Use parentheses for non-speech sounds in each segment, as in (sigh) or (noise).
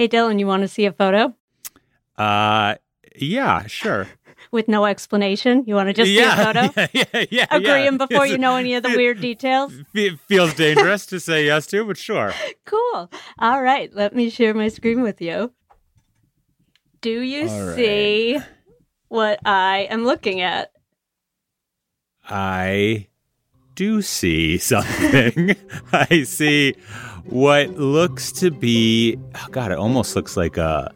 Hey, Dylan, you want to see a photo? Uh, yeah, sure. (laughs) With no explanation? You want to just yeah, see a (laughs) photo? Yeah, yeah, yeah. Agreeing yeah. before It's- you know any of the weird details? (laughs) It feels dangerous to say yes to, but sure. Cool. All right, let me share my screen with you. Do you right. see what I am looking at? I do see something. I see what looks to be oh God, it almost looks like a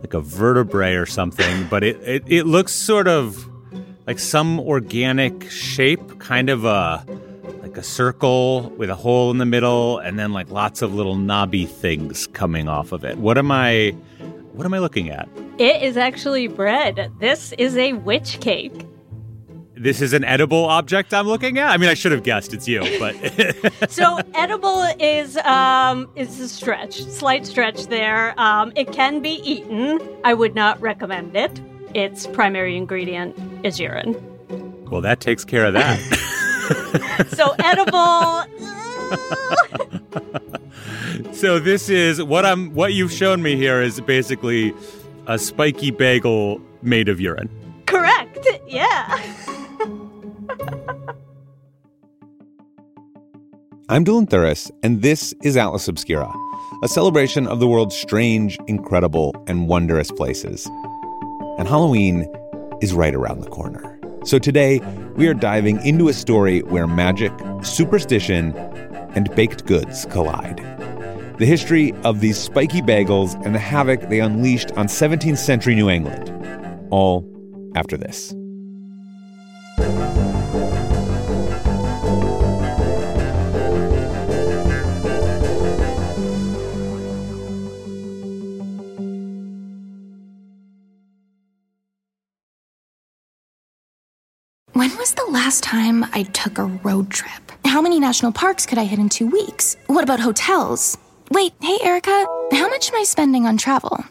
like a vertebrae or something, but it, it, it looks sort of like some organic shape, kind of a like a circle with a hole in the middle and then like lots of little knobby things coming off of it. What am I what am I looking at? It is actually bread. This is a witch cake. This is an edible object I'm looking at? I mean, I should have guessed it's you, but (laughs) So edible is um is a stretch, slight stretch there. Um, it can be eaten. I would not recommend it. Its primary ingredient is urine. well, that takes care of that. (laughs) So edible. (laughs) so this is what I'm what you've shown me here is basically a spiky bagel made of urine. correct. Yeah. I'm Dylan Thuras, and this is Atlas Obscura, a celebration of the world's strange, incredible, and wondrous places. And Halloween is right around the corner. So today, we are diving into a story where magic, superstition, and baked goods collide. The history of these spiky bagels and the havoc they unleashed on 17th century New England. All after this. When was the last time I took a road trip? How many national parks could I hit in two weeks? What about hotels? Wait, hey, Erica, how much am I spending on travel?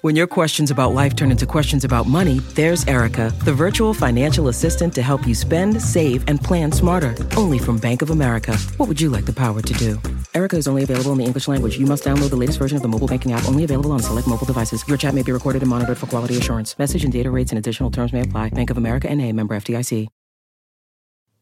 When your questions about life turn into questions about money, there's Erica, the virtual financial assistant to help you spend, save, and plan smarter. Only from Bank of America. What would you like the power to do? Erica is only available in the English language. You must download the latest version of the mobile banking app, only available on select mobile devices. Your chat may be recorded and monitored for quality assurance. Message and data rates and additional terms may apply. Bank of America and a member FDIC.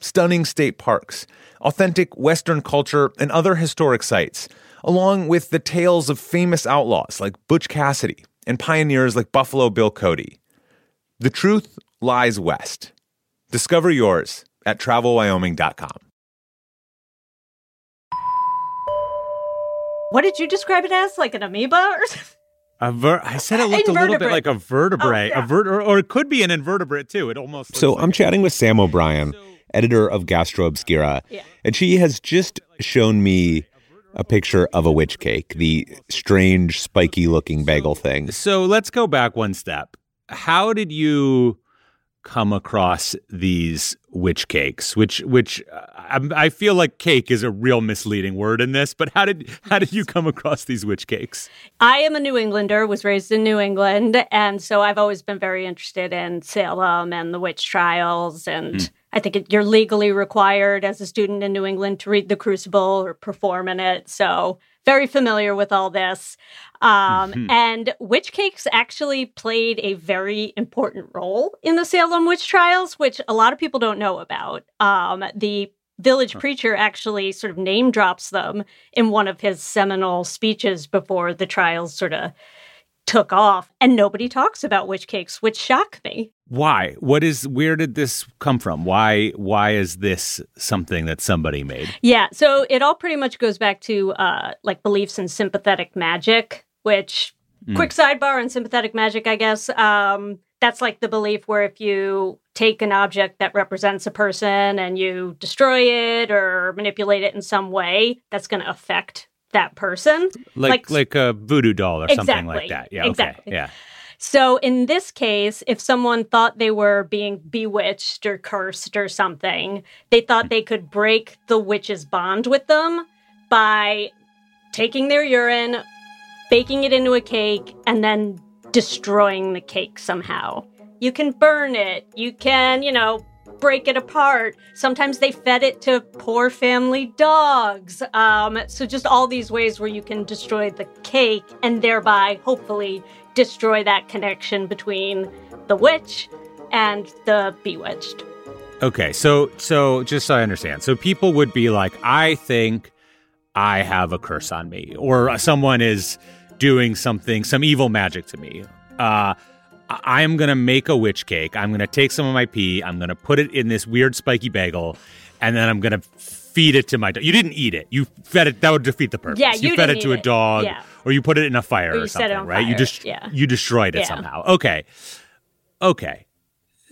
stunning state parks, authentic Western culture, and other historic sites, along with the tales of famous outlaws like Butch Cassidy and pioneers like Buffalo Bill Cody. The truth lies west. Discover yours at travelwyoming.com. What did you describe it as? Like an amoeba or (laughs) something? A ver- I said it looked a little bit like a vertebrae, Oh, yeah. a vert- or, or it could be an invertebrate too. It almost So like I'm it. chatting with Sam O'Brien, editor of Gastro Obscura, Yeah. and she has just shown me a picture of a witch cake, the strange, spiky looking bagel thing. So let's go back one step. How did you come across these witch cakes? Which, which uh, I, I feel like cake is a real misleading word in this. But how did how did you come across these witch cakes? I am a New Englander, was raised in New England, and so I've always been very interested in Salem and the witch trials. And I think it, you're legally required as a student in New England to read The Crucible or perform in it. So very familiar with all this. Um, And witch cakes actually played a very important role in the Salem witch trials, which a lot of people don't know about. Um, the village preacher actually sort of name drops them in one of his seminal speeches before the trials sort of took off. And nobody talks about witch cakes, which shocked me. Why? What is? Where did this come from? Why? Why is this something that somebody made? Yeah, so it all pretty much goes back to uh, like beliefs in sympathetic magic, which quick sidebar on sympathetic magic, I guess. Um, that's like the belief where if you take an object that represents a person and you destroy it or manipulate it in some way, that's going to affect that person. Like Like- like, a voodoo doll or something like that. Yeah. Okay. Exactly. Yeah. So in this case, if someone thought they were being bewitched or cursed or something, they thought they could break the witch's bond with them by taking their urine, baking it into a cake, and then destroying the cake somehow. You can burn it. You can, you know, break it apart. Sometimes they fed it to poor family dogs. Um, so, just all these ways where you can destroy the cake and thereby, hopefully, destroy that connection between the witch and the bewitched. Okay, so so just so I understand, so people would be like, I think I have a curse on me, or someone is doing something, some evil magic to me. Uh, I am gonna make a witch cake. I'm gonna take some of my pee. I'm gonna put it in this weird spiky bagel, and then I'm gonna feed it to my dog. You didn't eat it. You fed it. That would defeat the purpose. Yeah, you fed it to a dog, Yeah. or you put it in a fire Or or, you set it something, on right? You fire. just Yeah. you destroyed it Yeah. somehow. Okay, okay.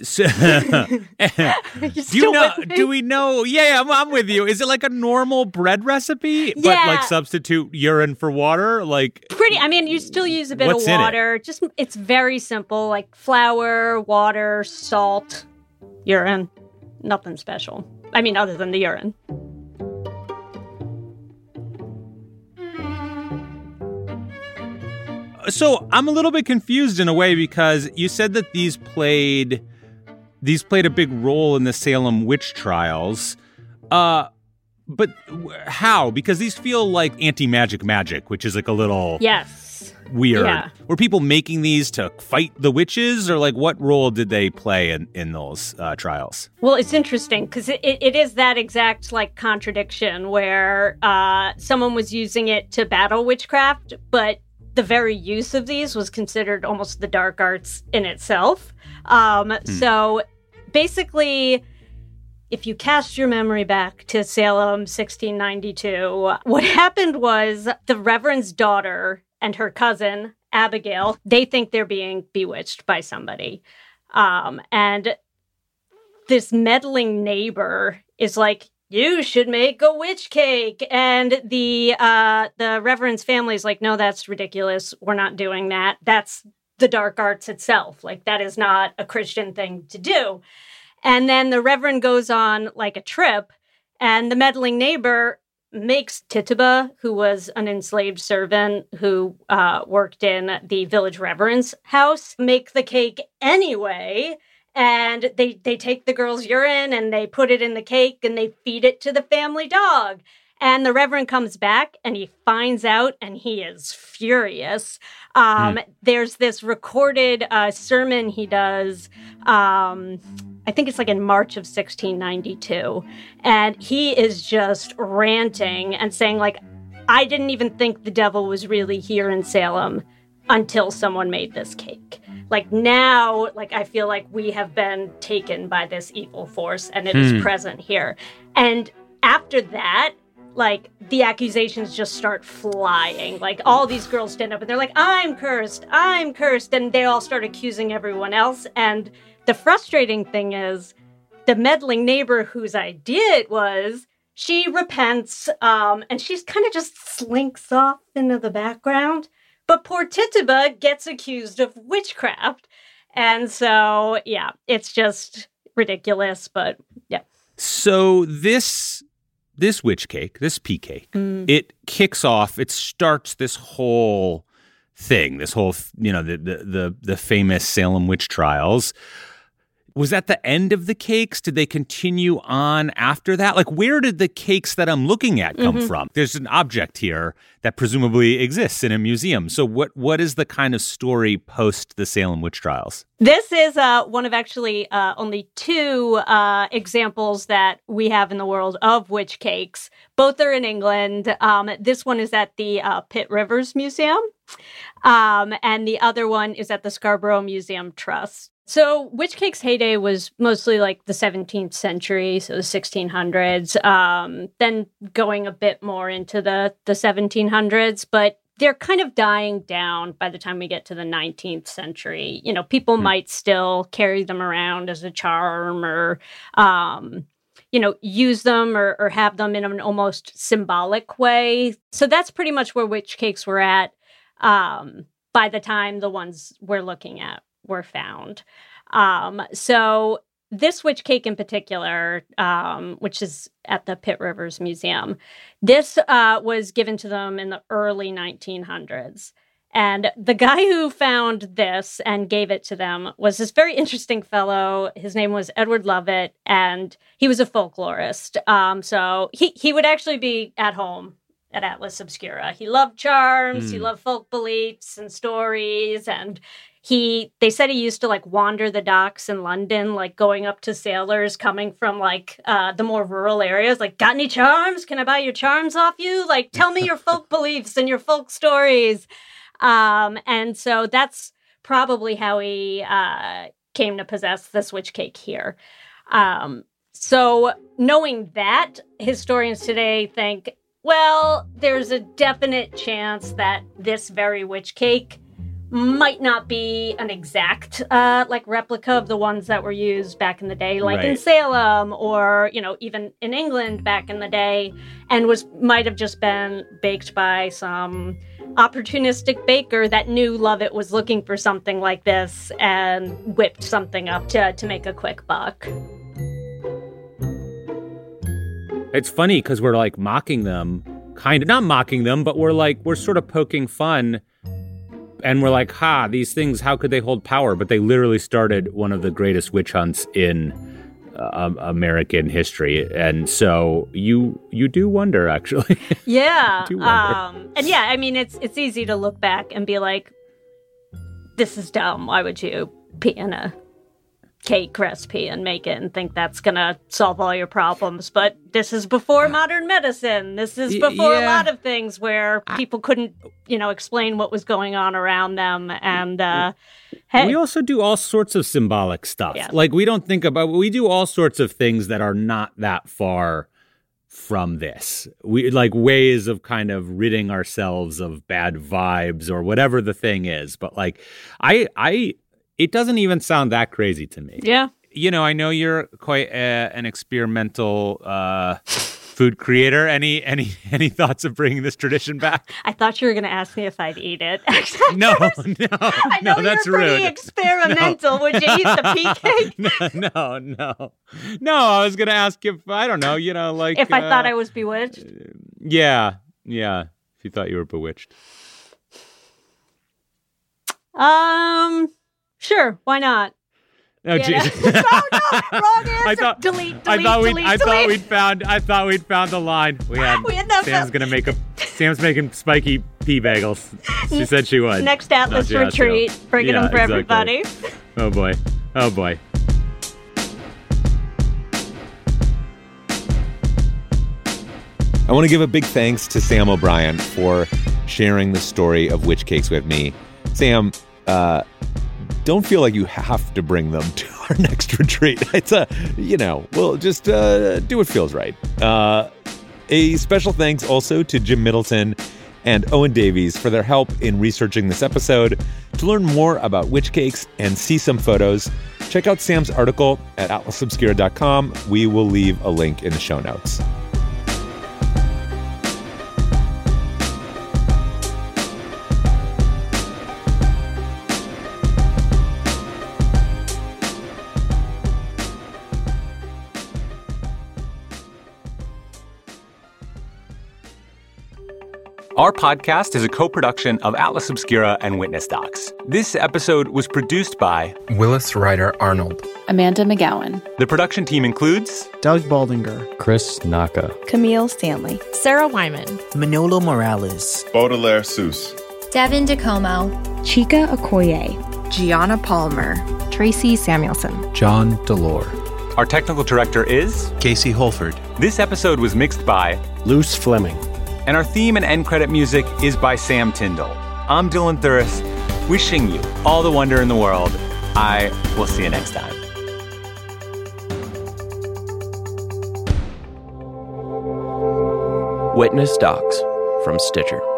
So, (laughs) (laughs) do you know? Do we know? Yeah, I'm, I'm with you. Is it like a normal bread recipe, but Yeah. like substitute urine for water? Like, pretty i mean you still use a bit of in it? water just it's very simple like flour water salt urine nothing special i mean other than the urine so I'm a little bit confused in a way because you said that these played these played a big role in the Salem witch trials. Uh but how? Because these feel like anti-magic magic, which is like a little yes weird. yeah. Were people making these to fight the witches, or like what role did they play in in those uh, trials? well it's interesting because it, it, it is that exact like contradiction where uh, someone was using it to battle witchcraft but the very use of these was considered almost the dark arts in itself um, so basically if you cast your memory back to Salem 1692, what happened was the Reverend's daughter and her cousin, Abigail, they think they're being bewitched by somebody. Um, and this meddling neighbor is like, you should make a witch cake. And the uh, the Reverend's family is like, no, that's ridiculous. We're not doing that. That's the dark arts itself. Like, that is not a Christian thing to do. And then the Reverend goes on like a trip, and the meddling neighbor makes Tituba, who was an enslaved servant who uh, worked in the village reverend's house, make the cake anyway. And they, they take the girl's urine and they put it in the cake and they feed it to the family dog. And the Reverend comes back and he finds out and he is furious. Um, There's this recorded uh, sermon he does. Um, I think it's like in March of 1692. And he is just ranting and saying, like, I didn't even think the devil was really here in Salem until someone made this cake. Like now, like I feel like we have been taken by this evil force and it is present here. And after that, like the accusations just start flying. Like all these girls stand up and they're like, I'm cursed, I'm cursed. And they all start accusing everyone else. And the frustrating thing is the meddling neighbor whose idea it was, she repents um, and she's kind of just slinks off into the background. But poor Tituba gets accused of witchcraft. And so, yeah, it's just ridiculous. But yeah. So this this witch cake, this pee cake, mm. it kicks off. It starts this whole thing. This whole you know the the the, the famous Salem witch trials. Was that the end of the cakes? Did they continue on after that? Like, where did the cakes that I'm looking at come from? There's an object here that presumably exists in a museum. So, what what is the kind of story post the Salem witch trials? This is uh, one of actually uh, only two uh, examples that we have in the world of witch cakes. Both are in England. Um, this one is at the uh, Pitt Rivers Museum, um, and the other one is at the Scarborough Museum Trust. So, witch cake's heyday was mostly like the 17th century, so the 1600s, um, then going a bit more into the, the 1700s, but they're kind of dying down by the time we get to the 19th century. You know, people might still carry them around as a charm or, um, you know, use them or, or have them in an almost symbolic way. So that's pretty much where witch cakes were at. Um, by the time the ones we're looking at were found. Um, so this witch cake in particular, um, which is at the Pitt Rivers Museum, this uh, was given to them in the early 1900s. And the guy who found this and gave it to them was this very interesting fellow. His name was Edward Lovett, and he was a folklorist. Um, so he, he would actually be at home at Atlas Obscura. He loved charms, mm. he hmm. loved folk beliefs and stories, and he they said he used to like wander the docks in london like going up to sailors coming from like uh the more rural areas like got any charms can i buy your charms off you like tell me your (laughs) folk beliefs and your folk stories um and so that's probably how he uh came to possess the switch cake here um so knowing that historians today think well there's a definite chance that this very witch cake might not be an exact uh, like replica of the ones that were used back in the day like right. in salem or you know even in england back in the day and was might have just been baked by some opportunistic baker that knew lovett was looking for something like this and whipped something up to, to make a quick buck it's funny because we're like mocking them kind of not mocking them but we're like we're sort of poking fun and we're like, ha, these things, how could they hold power? But they literally started one of the greatest witch hunts in uh, American history, and so you you do wonder, actually. (laughs) Yeah, um, and yeah, I mean, it's it's easy to look back and be like, this is dumb. Why would you pee in a cake recipe and make it and think that's gonna solve all your problems. But this is before modern medicine. This is before yeah. a lot of things where people couldn't, you know, explain what was going on around them. And uh, hey. we also do all sorts of symbolic stuff. Yeah. Like we don't think about. We do all sorts of things that are not that far from this. We like ways of kind of ridding ourselves of bad vibes or whatever the thing is. But like I I it doesn't even sound that crazy to me. Yeah. You know, I know you're quite a, an experimental uh, food creator. Any any (laughs) any thoughts of bringing this tradition back? I thought you were going to ask me if I'd eat it. (laughs) no, (laughs) no, I know no, that's you're pretty rude. experimental. No. Would you eat the pee cake? no, no, no. I was going to ask if I don't know. You know, like if I uh, thought I was bewitched. Yeah, yeah. If you thought you were bewitched. Um. Sure, why not? Oh Jesus! oh, no, (laughs) wrong answer. (laughs) I thought, delete, delete, I thought delete, we, I thought we'd found, I thought we'd found the line. We (laughs) had. we had no Sam's gonna make a. Sam's making spiky pee bagels. She said she would. Next Atlas retreat, bringing yeah, them for exactly. everybody. Oh boy! Oh boy! I want to give a big thanks to Sam O'Brien for sharing the story of witch cakes with me. Sam, uh, don't feel like you have to bring them to (laughs) our next retreat. (laughs) It's a, you know, well, just uh, do what feels right. Uh, a special thanks also to Jim Middleton and Owen Davies for their help in researching this episode. To learn more about witch cakes and see some photos, check out Sam's article at atlasobscura.com. We will leave a link in the show notes. Our podcast is a co production of Atlas Obscura and Witness Docs. This episode was produced by Willis Ryder Arnold, Amanda McGowan. The production team includes Doug Baldinger, Chris Naka, Camille Stanley, Sarah Wyman, Manolo Morales, Baudelaire Seuss, Devin DeComo, Chika Okoye, Gianna Palmer, Tracy Samuelson, John Delore. Our technical director is Casey Holford. This episode was mixed by Luce Fleming. And our theme and end credit music is by Sam Tyndall. I'm Dylan Thuras, wishing you all the wonder in the world. I will see you next time. Witness Docs from Stitcher.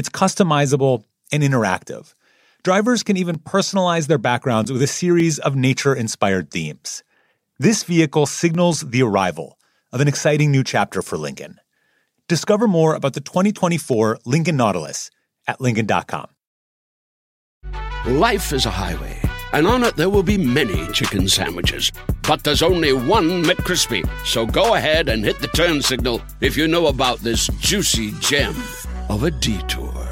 It's customizable and interactive. Drivers can even personalize their backgrounds with a series of nature inspired themes. This vehicle signals the arrival of an exciting new chapter for Lincoln. Discover more about the 2024 Lincoln Nautilus at Lincoln.com. Life is a highway, and on it there will be many chicken sandwiches. But there's only one McCrispy. So go ahead and hit the turn signal if you know about this juicy gem of a detour.